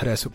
تناسب